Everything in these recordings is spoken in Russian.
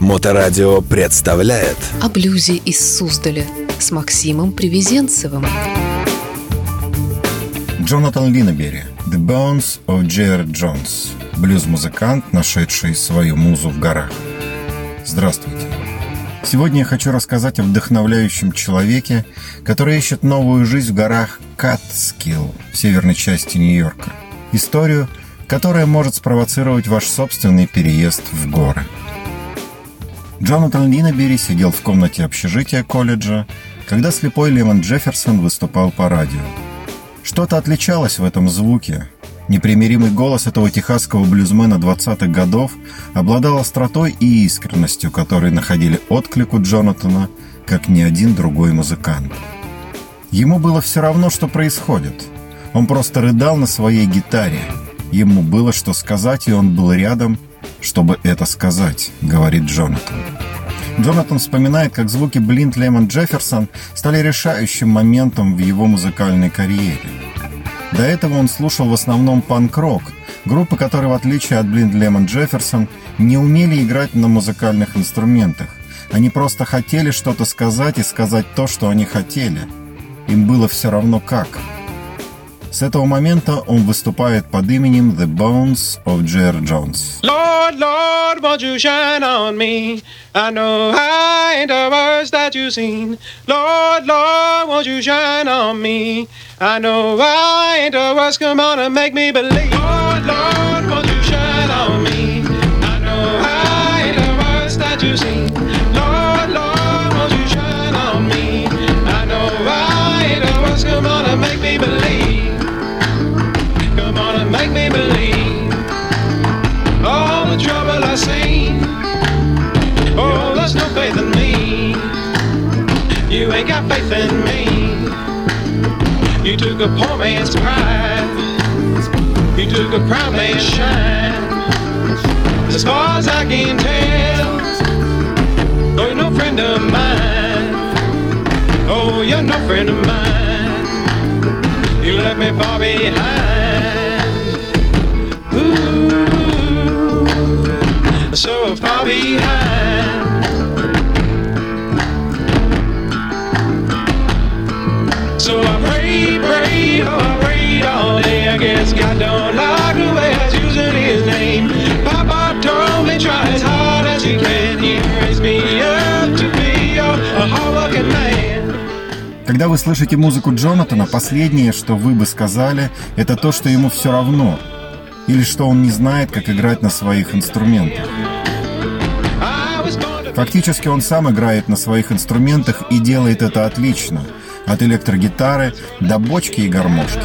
Моторадио представляет О блюзе из Суздаля с Максимом Привезенцевым. Джонатан Линнебери «The Bones of J.R. Jones» Блюз-музыкант, нашедший свою музу в горах. Здравствуйте. Сегодня я хочу рассказать о вдохновляющем человеке, который ищет новую жизнь в горах Катскилл в северной части Нью-Йорка. Историю, которая может спровоцировать ваш собственный переезд в горы – Джонатан Линнебери сидел в комнате общежития колледжа, когда слепой Лемон Джефферсон выступал по радио. Что-то отличалось в этом звуке. Непримиримый голос этого техасского блюзмена 20-х годов обладал остротой и искренностью, которые находили отклик у Джонатана, как ни один другой музыкант. Ему было все равно, что происходит. Он просто рыдал на своей гитаре. Ему было что сказать, и он был рядом – чтобы это сказать», — говорит Джонатан. Джонатан вспоминает, как звуки Блинд Лемон Джефферсон стали решающим моментом в его музыкальной карьере. До этого он слушал в основном панк-рок, группы, которые, в отличие от Блинд Лемон Джефферсон, не умели играть на музыкальных инструментах. Они просто хотели что-то сказать и сказать то, что они хотели. Им было все равно как – С этого момента он выступает под именем The Bones of J.R. Jones. Lord, Lord, won't you shine on me? I know I ain't the worst that you've seen. Lord, Lord, won't you shine on me? I know I ain't the worst. Come on and make me believe. Lord, Lord, won't you shine on me? I know I ain't the worst that you've seen. You ain't got faith in me. You took a poor man's pride. You took a proud man's shine. As far as I can tell, oh, you're no friend of mine. Oh, you're no friend of mine. You left me far behind. Ooh, so far behind. Когда вы слышите музыку Джонатана, последнее, что вы бы сказали, это то, что ему все равно, или что он не знает, как играть на своих инструментах. Фактически он сам играет на своих инструментах и делает это отлично, от электрогитары до бочки и гармошки.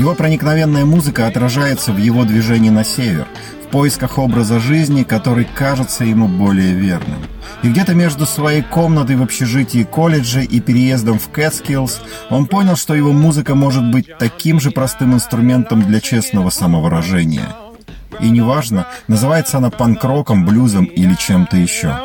Его проникновенная музыка отражается в его движении на север, в поисках образа жизни, который кажется ему более верным. И где-то между своей комнатой в общежитии колледжа и переездом в Кэтскиллс он понял, что его музыка может быть таким же простым инструментом для честного самовыражения – и неважно, называется она панк-роком, блюзом или чем-то еще.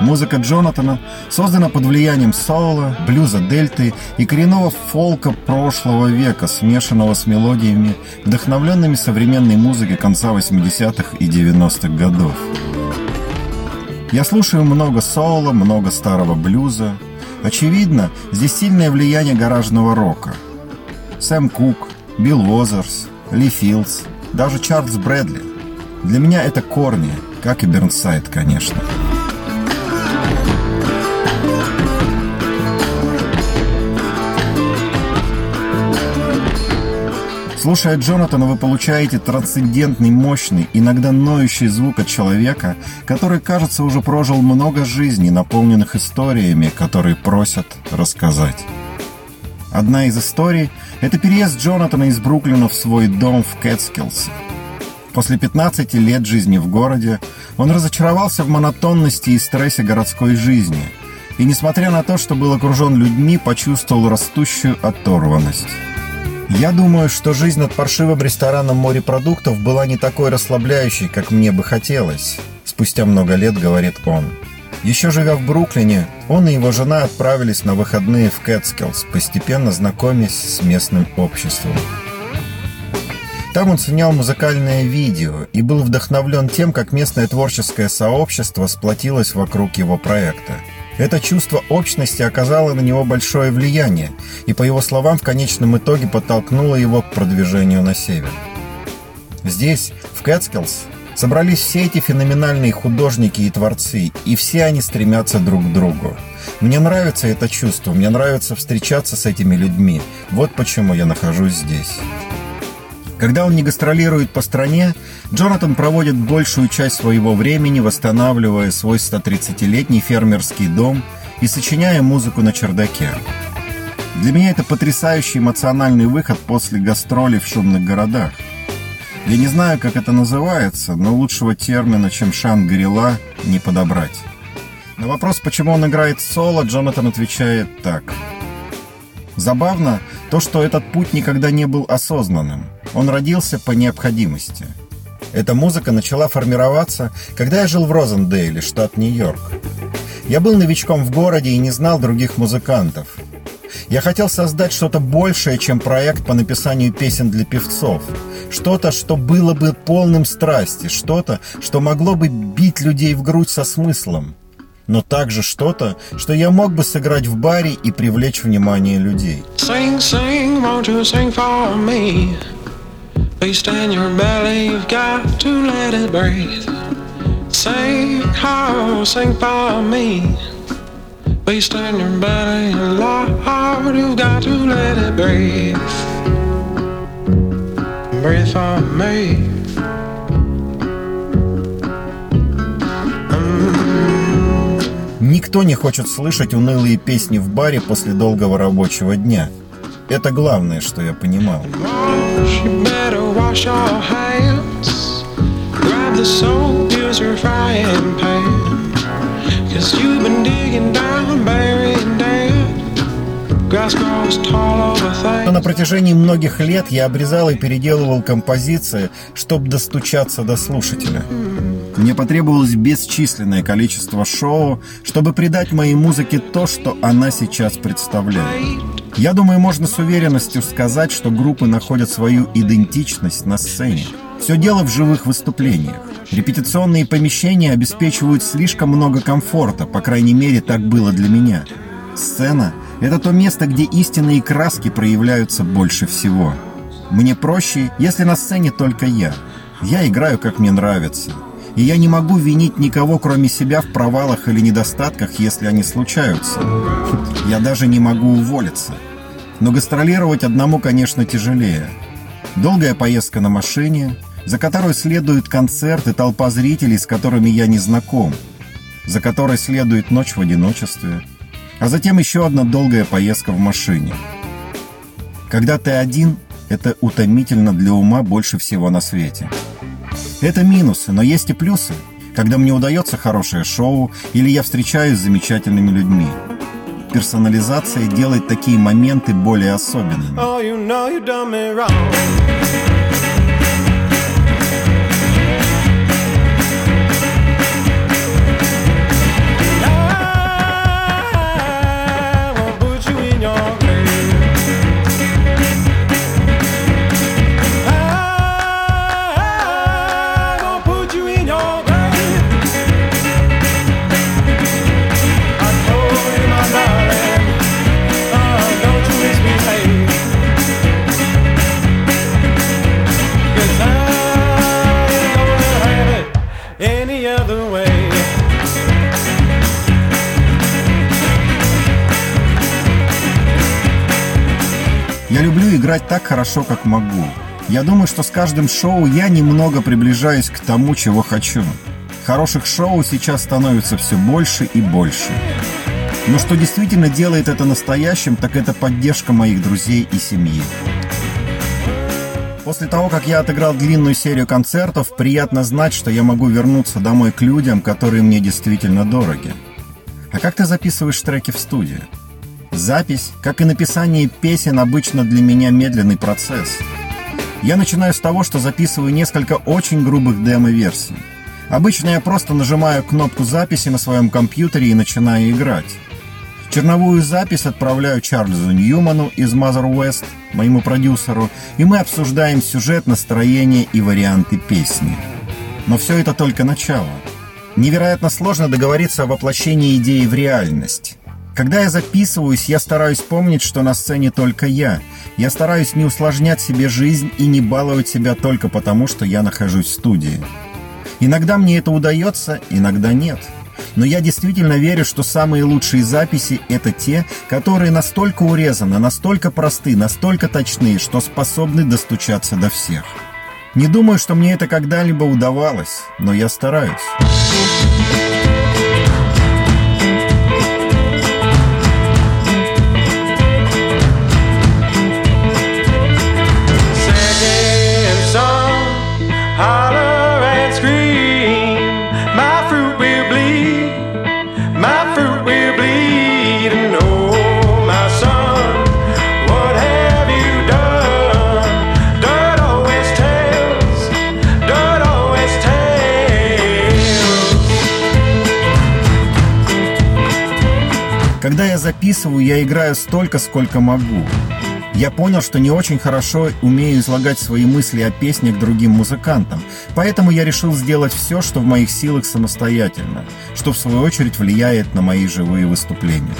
Музыка Джонатана создана под влиянием соула, блюза дельты и коренного фолка прошлого века, смешанного с мелодиями, вдохновленными современной музыкой конца 80 80-х и 90-х годов. Я слушаю много соло, много старого блюза. Очевидно, здесь сильное влияние гаражного рока. Сэм Кук, Билл Уозерс, Ли Филдс, даже Чарльз Брэдли. Для меня это корни, как и Бернсайд, конечно. Слушая Джонатана, вы получаете трансцендентный, мощный, иногда ноющий звук от человека, который, кажется, уже прожил много жизней, наполненных историями, которые просят рассказать. Одна из историй – это переезд Джонатана из Бруклина в свой дом в Кэтскиллсе. После 15 лет жизни в городе он разочаровался в монотонности и стрессе городской жизни и, несмотря на то, что был окружен людьми, почувствовал растущую оторванность. Я думаю, что жизнь над паршивым рестораном морепродуктов была не такой расслабляющей, как мне бы хотелось. Спустя много лет, говорит он. Еще живя в Бруклине, он и его жена отправились на выходные в Кэтскиллс, постепенно знакомясь с местным обществом. Там он снял музыкальное видео и был вдохновлен тем, как местное творческое сообщество сплотилось вокруг его проекта. Это чувство общности оказало на него большое влияние и, по его словам, в конечном итоге подтолкнуло его к продвижению на север. Здесь, в Кэтскиллс, собрались все эти феноменальные художники и творцы, и все они стремятся друг к другу. Мне нравится это чувство, мне нравится встречаться с этими людьми. Вот почему я нахожусь здесь. Когда он не гастролирует по стране, Джонатан проводит большую часть своего времени, восстанавливая свой 130-летний фермерский дом и сочиняя музыку на чердаке. Для меня это потрясающий эмоциональный выход после гастролей в шумных городах. Я не знаю, как это называется, но лучшего термина, чем Шангрила, не подобрать. На вопрос, почему он играет соло, Джонатан отвечает так. Забавно то, что этот путь никогда не был осознанным. Он родился по необходимости. Эта музыка начала формироваться, когда я жил в Розендейле, штат Нью-Йорк. Я был новичком в городе и не знал других музыкантов. Я хотел создать что-то большее, чем проект по написанию песен для певцов. Что-то, что было бы полным страсти, что-то, что могло бы бить людей в грудь со смыслом. Но также что-то, что я мог бы сыграть в баре и привлечь внимание людей. Sing, sing, won't you sing for me? Beast in your belly, you've got to let it breathe. Sing, how, sing for me. Beast in your belly, Lord, you've got to let it breathe. Breathe for me. Никто не хочет слышать унылые песни в баре после долгого рабочего дня. Это главное, что я понимал. Но на протяжении многих лет я обрезал и переделывал композиции, чтобы достучаться до слушателя. Мне потребовалось бесчисленное количество шоу, чтобы придать моей музыке то, что она сейчас представляет. Я думаю, можно с уверенностью сказать, что группы находят свою идентичность на сцене. Все дело в живых выступлениях. Репетиционные помещения обеспечивают слишком много комфорта, по крайней мере, так было для меня. Сцена — это то место, где истинные краски проявляются больше всего. Мне проще, если на сцене только я. Я играю, как мне нравится. И я не могу винить никого, кроме себя, в провалах или недостатках, если они случаются. Я даже не могу уволиться. Но гастролировать одному, конечно, тяжелее. Долгая поездка на машине, за которой следует концерт и толпа зрителей, с которыми я не знаком, за которой следует ночь в одиночестве, а затем еще одна долгая поездка в машине. Когда ты один, это утомительно для ума больше всего на свете. Это минусы, но есть и плюсы, когда мне удается хорошее шоу или я встречаюсь с замечательными людьми. Персонализация делает такие моменты более особенными. Oh, you know you хорошо, как могу. Я думаю, что с каждым шоу я немного приближаюсь к тому, чего хочу. Хороших шоу сейчас становится все больше и больше. Но что действительно делает это настоящим, так это поддержка моих друзей и семьи. После того, как я отыграл длинную серию концертов, приятно знать, что я могу вернуться домой к людям, которые мне действительно дороги. А как ты записываешь треки в студии? Запись, как и написание песен, обычно для меня медленный процесс. Я начинаю с того, что записываю несколько очень грубых демо-версий. Обычно я просто нажимаю кнопку записи на своем компьютере и начинаю играть. Черновую запись отправляю Чарльзу Ньюману из Mother West, моему продюсеру, и мы обсуждаем сюжет, настроение и варианты песни. Но все это только начало. Невероятно сложно договориться о воплощении идеи в реальность. Когда я записываюсь, я стараюсь помнить, что на сцене только я. Я стараюсь не усложнять себе жизнь и не баловать себя только потому, что я нахожусь в студии. Иногда мне это удается, иногда нет. Но я действительно верю, что самые лучшие записи — это те, которые настолько урезаны, настолько просты, настолько точны, что способны достучаться до всех. Не думаю, что мне это когда-либо удавалось, но я стараюсь. Записываю, я играю столько, сколько могу. Я понял, что не очень хорошо умею излагать свои мысли о песнях другим музыкантам, поэтому я решил сделать все, что в моих силах самостоятельно, что в свою очередь влияет на мои живые выступления.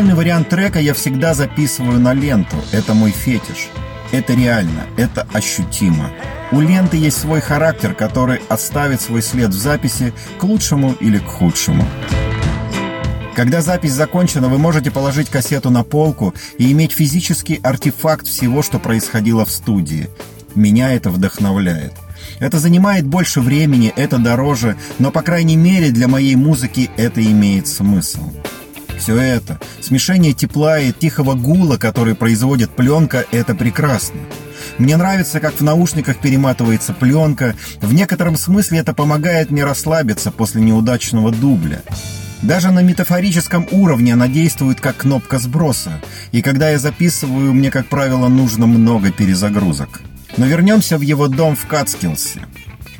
Финальный вариант трека я всегда записываю на ленту. Это мой фетиш. Это реально, это ощутимо. У ленты есть свой характер, который оставит свой след в записи к лучшему или к худшему. Когда запись закончена, вы можете положить кассету на полку и иметь физический артефакт всего, что происходило в студии. Меня это вдохновляет. Это занимает больше времени, это дороже, но, по крайней мере, для моей музыки это имеет смысл. Все это, смешение тепла и тихого гула, который производит пленка, это прекрасно. Мне нравится, как в наушниках перематывается пленка. В некотором смысле это помогает мне расслабиться после неудачного дубля. Даже на метафорическом уровне она действует как кнопка сброса. И когда я записываю, мне, как правило, нужно много перезагрузок. Но вернемся в его дом в Кацкилсе.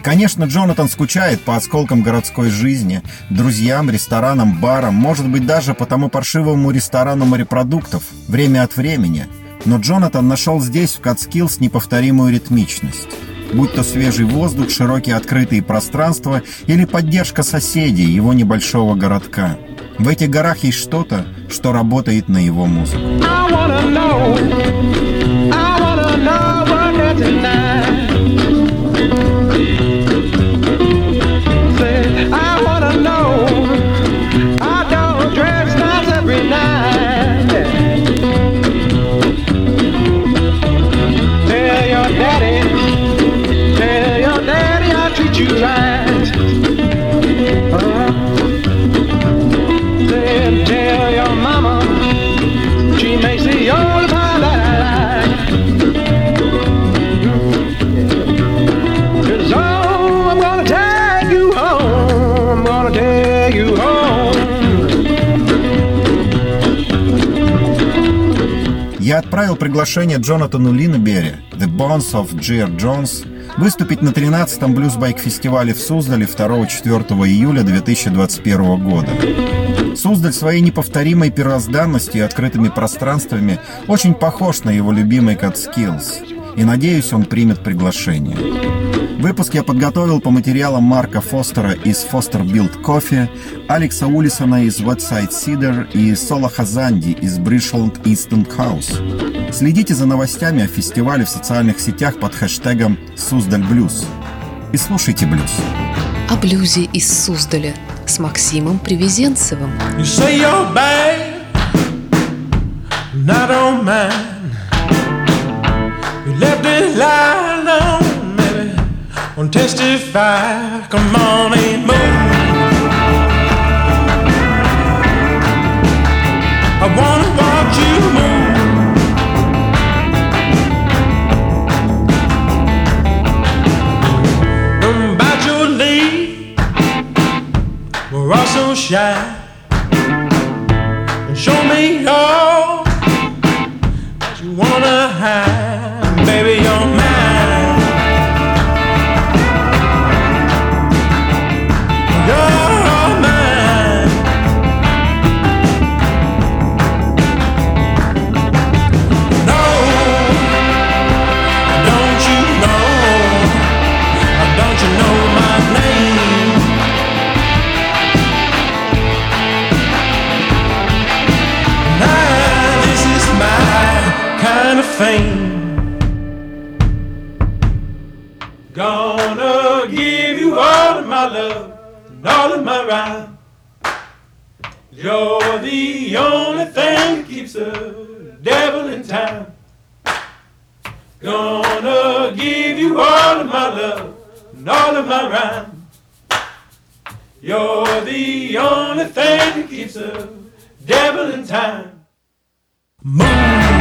Конечно, Джонатан скучает по осколкам городской жизни, друзьям, ресторанам, барам, может быть, даже по тому паршивому ресторану морепродуктов, время от времени. Но Джонатан нашел здесь, в Кацкиллс, неповторимую ритмичность. Будь то свежий воздух, широкие открытые пространства или поддержка соседей его небольшого городка. В этих горах есть что-то, что работает на его музыку. Приглашение Джонатану Линнебери, The Bones of G.R. Jones, выступить на 13-м блюзбайк-фестивале в Суздале 2-4 июля 2021 года. Суздаль своей неповторимой первозданностью и открытыми пространствами очень похож на его любимый Catskills, и надеюсь, он примет приглашение. Выпуск я подготовил по материалам Марка Фостера из Foster Build Coffee, Алекса Улисона из Website Cedar и Сола Хазанди из Bridgeland Eastern House. Следите за новостями о фестивале в социальных сетях под хэштегом «Суздаль Блюз». И слушайте блюз. О блюзе из Суздаля с Максимом Привезенцевым. You say you're bad, testify. Come on and move. So shy. Fame. Gonna give you all of my love and all of my rhyme. You're the only thing that keeps the devil in time. Gonna give you all of my love and all of my rhyme. You're the only thing that keeps the devil in time. Moon.